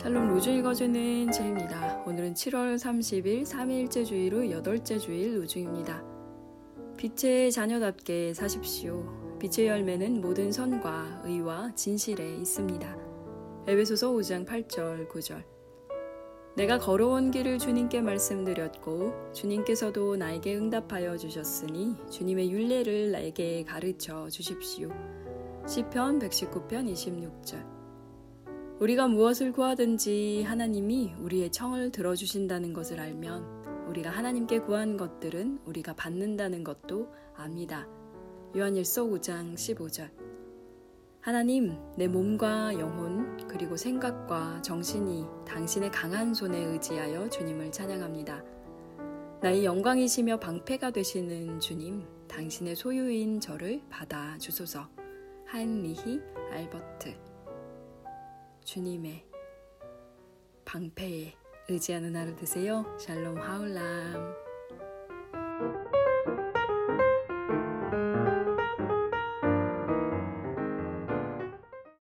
샬롬 로주 읽어주는 제입니다. 오늘은 7월 30일 3일째 주일 후 여덟째 주일 로중입니다. 빛의 자녀답게 사십시오. 빛의 열매는 모든 선과 의와 진실에 있습니다. 에베소서 5장 8절 9절 내가 걸어온 길을 주님께 말씀드렸고 주님께서도 나에게 응답하여 주셨으니 주님의 윤례를 나에게 가르쳐 주십시오. 시편 119편 26절 우리가 무엇을 구하든지 하나님이 우리의 청을 들어주신다는 것을 알면 우리가 하나님께 구한 것들은 우리가 받는다는 것도 압니다. 요한일서 5장 15절 하나님, 내 몸과 영혼, 그리고 생각과 정신이 당신의 강한 손에 의지하여 주님을 찬양합니다. 나의 영광이시며 방패가 되시는 주님, 당신의 소유인 저를 받아 주소서. 하인리히 알버트. 주님의 방패에 의지하는 하루 되세요. 샬롬 하울람.